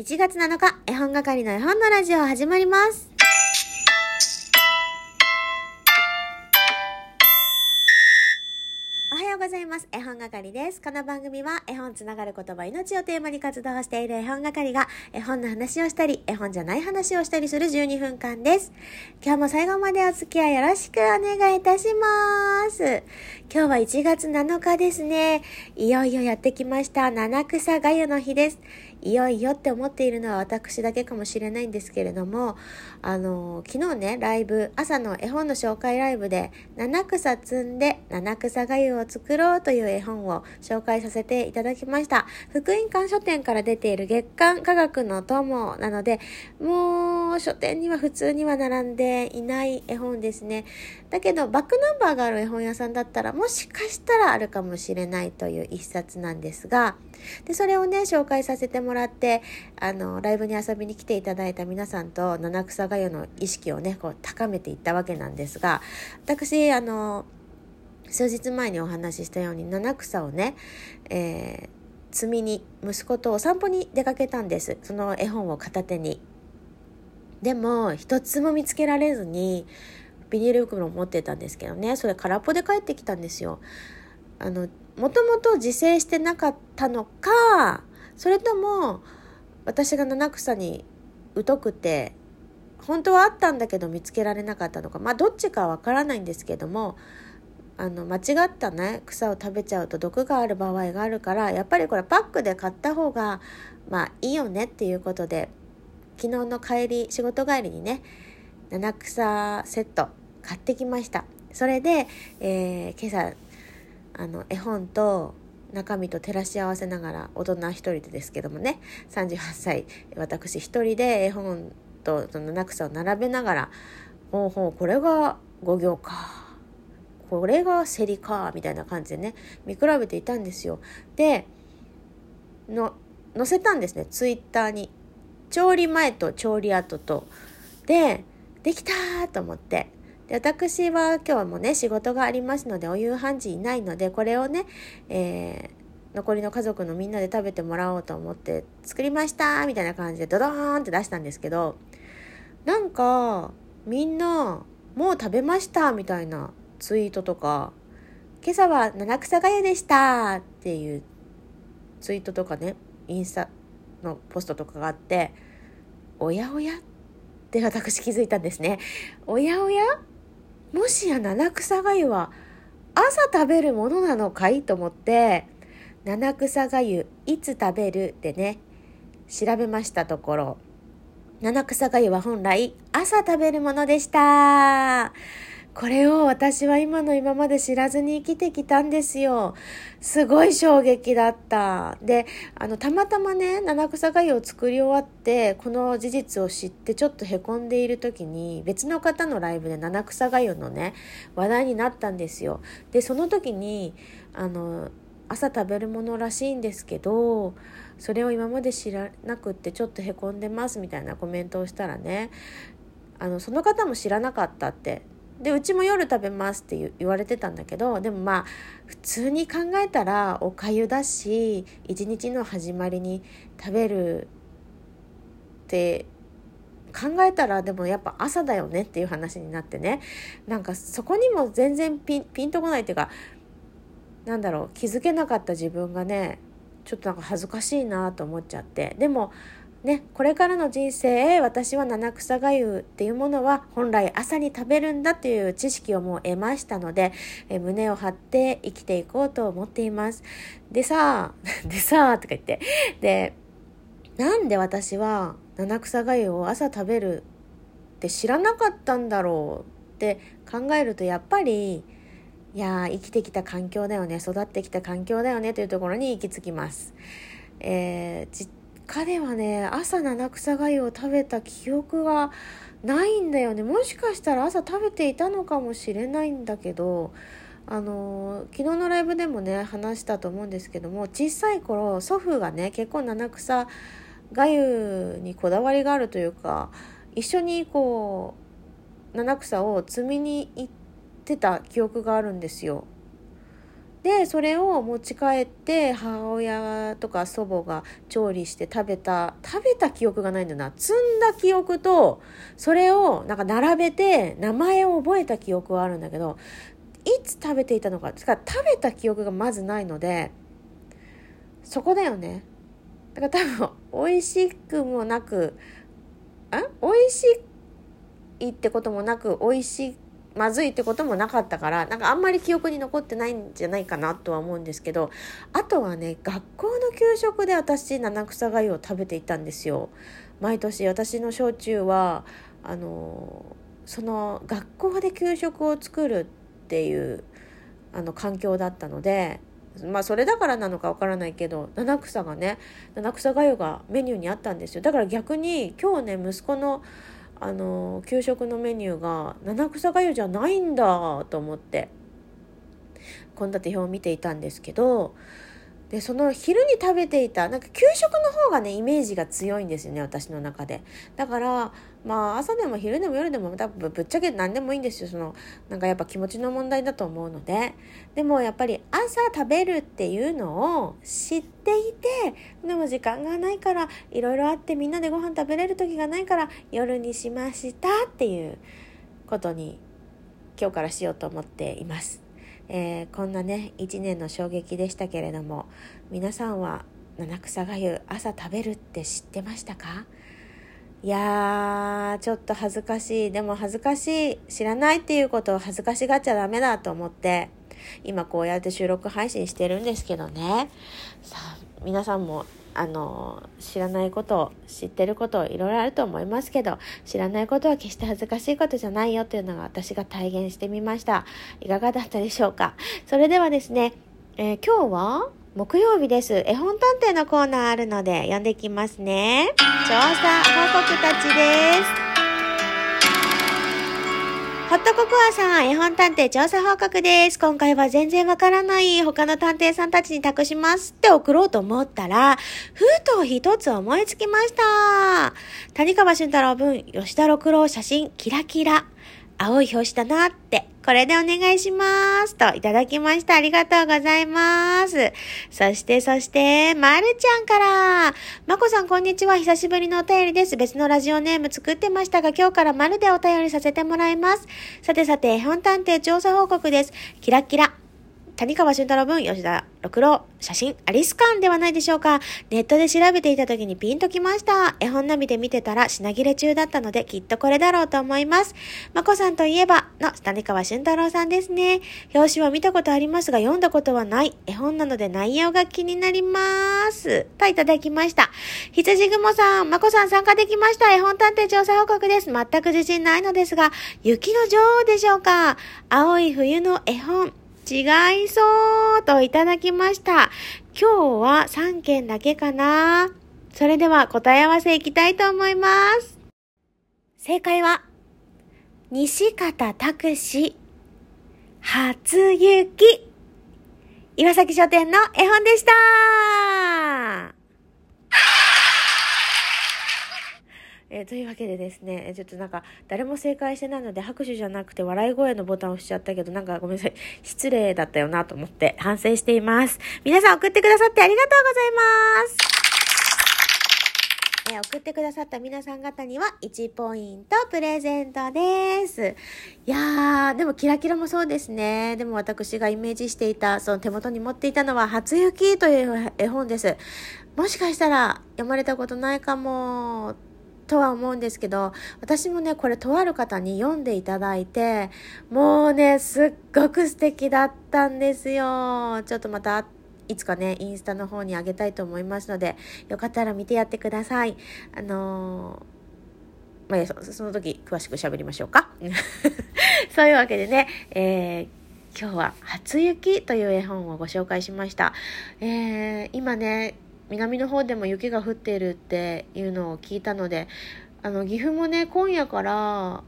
1月7日、絵本係の絵本のラジオ始まります。おはようございます。絵本係です。この番組は絵本つながる言葉命をテーマに活動している絵本係が絵本の話をしたり、絵本じゃない話をしたりする12分間です。今日も最後までお付き合いよろしくお願いいたします。今日は1月7日ですね。いよいよやってきました。七草がゆの日です。いよいよって思っているのは私だけかもしれないんですけれども、あの、昨日ね、ライブ、朝の絵本の紹介ライブで、七草摘んで七草がゆを作ろうという絵本を紹介させていただきました。福音館書店から出ている月刊科学の友なので、もう書店には普通には並んでいない絵本ですね。だけど、バックナンバーがある絵本屋さんだったら、もしかしたらあるかもしれないという一冊なんですが、で、それをね、紹介させてももらって、あの、ライブに遊びに来ていただいた皆さんと七草がゆの意識をね、こう高めていったわけなんですが、私、あの、数日前にお話ししたように七草をね、えー、積みに息子とお散歩に出かけたんです。その絵本を片手に。でも、一つも見つけられずに、ビニール袋を持ってたんですけどね、それ空っぽで帰ってきたんですよ。あの、もともと自生してなかったのか、それとも、私が七草に疎くて、本当はあったんだけど見つけられなかったのか、まあどっちかわからないんですけども、あの間違ったね草を食べちゃうと毒がある場合があるからやっぱりこれパックで買った方がまあいいよねっていうことで昨日の帰り仕事帰りにね七草セット買ってきました。それで、えー、今朝あの絵本と中身と照らし合わせながら大人一人でですけどもね。38歳。私一人で絵本とその七草を並べながらほうほうこれが5行か。これがセリか。みたいな感じでね見比べていたんですよ。での載せたんですね。ツイッターに。調理前と調理後と。でできたと思って。で私は今日はもうね仕事がありますのでお夕飯時いないのでこれをね、えー、残りの家族のみんなで食べてもらおうと思って作りましたみたいな感じでドドーンって出したんですけどなんかみんなもう食べましたみたいなツイートとか今朝は七草がゆでしたっていうツイートとかねインスタのポストとかがあっておやおやって私気づいたんですね。おやおやもしや七草がゆは朝食べるものなのかい？と思って七草がゆいつ食べる？でね調べましたところ七草がゆは本来朝食べるものでした。これを私は今の今まで知らずに生きてきたんですよ。すごい衝撃だった。で、あの、たまたまね、七草がゆを作り終わって、この事実を知ってちょっと凹んでいる時に、別の方のライブで七草がゆのね、話題になったんですよ。で、その時に、あの、朝食べるものらしいんですけど、それを今まで知らなくってちょっと凹んでますみたいなコメントをしたらね、あの、その方も知らなかったってでうちも夜食べますって言われてたんだけどでもまあ普通に考えたらおかゆだし一日の始まりに食べるって考えたらでもやっぱ朝だよねっていう話になってね。なんかそこにも全然ピンピンとこないっていうかなんだろう気づけなかった自分がねちょっとなんか恥ずかしいなと思っちゃって。でもね、これからの人生私は七草がゆっていうものは本来朝に食べるんだという知識をもう得ましたのでえ胸を張って生きていこうと思っていますでさ でさとか言ってでなんで私は七草がゆを朝食べるって知らなかったんだろうって考えるとやっぱりいや生きてきた環境だよね育ってきた環境だよねというところに行き着きます。えーではね朝七草がゆを食べた記憶がないんだよねもしかしたら朝食べていたのかもしれないんだけどあの昨日のライブでもね話したと思うんですけども小さい頃祖父がね結構七草がゆにこだわりがあるというか一緒にこう七草を摘みに行ってた記憶があるんですよ。でそれを持ち帰って母親とか祖母が調理して食べた食べた記憶がないんだな。積んだ記憶とそれをなんか並べて名前を覚えた記憶はあるんだけどいつ食べていたのか。つか食べた記憶がまずないのでそこだよね。だから多分美味しくもなくあ美味しいってこともなく美味しいまずいってこともなかったからなんかあんまり記憶に残ってないんじゃないかなとは思うんですけどあとはね学校の給食で私七草がゆを食べていたんですよ。毎年私の小中はあのその学校で給食を作るっていうあの環境だったのでまあそれだからなのかわからないけど七草がね七草がゆがメニューにあったんですよ。だから逆に今日ね息子のあの給食のメニューが七草がゆじゃないんだと思って献立表を見ていたんですけどでその昼に食べていたなんか給食の方がねイメージが強いんですよね私の中で。だからまあ朝でも昼でも夜でも多分ぶっちゃけ何でもいいんですよ。そのなんかやっぱ気持ちの問題だと思うので。でもやっぱり朝食べるっていうのを知っていてでも時間がないからいろいろあってみんなでご飯食べれる時がないから夜にしましたっていうことに今日からしようと思っています。えー、こんなね1年の衝撃でしたけれども皆さんは七草がゆ朝食べるって知ってましたか？いやーちょっと恥ずかしい。でも恥ずかしい。知らないっていうことを恥ずかしがっちゃダメだと思って今こうやって収録配信してるんですけどね。さあ皆さんもあの知らないこと知ってることいろいろあると思いますけど知らないことは決して恥ずかしいことじゃないよというのが私が体現してみました。いかがだったでしょうか？それではですね、えー、今日は木曜日です。絵本探偵のコーナーあるので読んできますね。調査報告たちです。ホットココアさん、絵本探偵調査報告です。今回は全然わからない他の探偵さんたちに託しますって送ろうと思ったら、封筒一つ思いつきました。谷川俊太郎文、吉田六郎写真、キラキラ。青い表紙だなって、これでお願いします。と、いただきました。ありがとうございます。そして、そして、まるちゃんから、まこさん、こんにちは。久しぶりのお便りです。別のラジオネーム作ってましたが、今日からまるでお便りさせてもらいます。さてさて、絵本探偵調査報告です。キラキラ。谷川俊太郎文、吉田六郎、写真、アリスカンではないでしょうか。ネットで調べていた時にピンときました。絵本ナビで見てたら品切れ中だったので、きっとこれだろうと思います。まこさんといえば、の谷川俊太郎さんですね。表紙は見たことありますが、読んだことはない。絵本なので内容が気になります。といただきました。羊雲さん、まこさん参加できました。絵本探偵調査報告です。全く自信ないのですが、雪の女王でしょうか。青い冬の絵本。違いそうといただきました。今日は3件だけかな。それでは答え合わせいきたいと思います。正解は、西方拓司、初雪、岩崎書店の絵本でしたえー、というわけでですね、ちょっとなんか誰も正解してないので拍手じゃなくて笑い声のボタンを押しちゃったけどなんかごめんなさい。失礼だったよなと思って反省しています。皆さん送ってくださってありがとうございます。え送ってくださった皆さん方には1ポイントプレゼントです。いやー、でもキラキラもそうですね。でも私がイメージしていた、その手元に持っていたのは初雪という絵本です。もしかしたら読まれたことないかもとは思うんですけど、私もね、これとある方に読んでいただいて、もうね、すっごく素敵だったんですよ。ちょっとまた、いつかね、インスタの方にあげたいと思いますので、よかったら見てやってください。あのー、まあ、その時詳しく喋りましょうか。そういうわけでね、えー、今日は初雪という絵本をご紹介しました。えー、今ね、南の方でも雪が降っているっていうのを聞いたのであの岐阜もね今夜から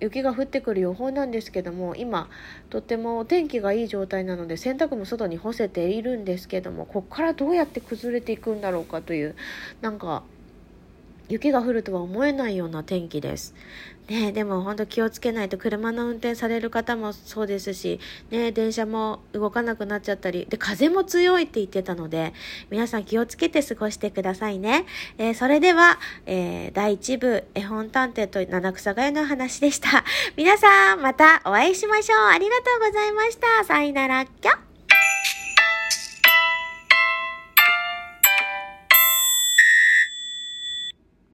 雪が降ってくる予報なんですけども今とってもお天気がいい状態なので洗濯も外に干せているんですけどもこっからどうやって崩れていくんだろうかというなんか雪が降るとは思えないような天気です。ねでも本当気をつけないと車の運転される方もそうですし、ね電車も動かなくなっちゃったり、で、風も強いって言ってたので、皆さん気をつけて過ごしてくださいね。えー、それでは、えー、第1部、絵本探偵と七草がゆの話でした。皆さん、またお会いしましょう。ありがとうございました。さよなら、きょ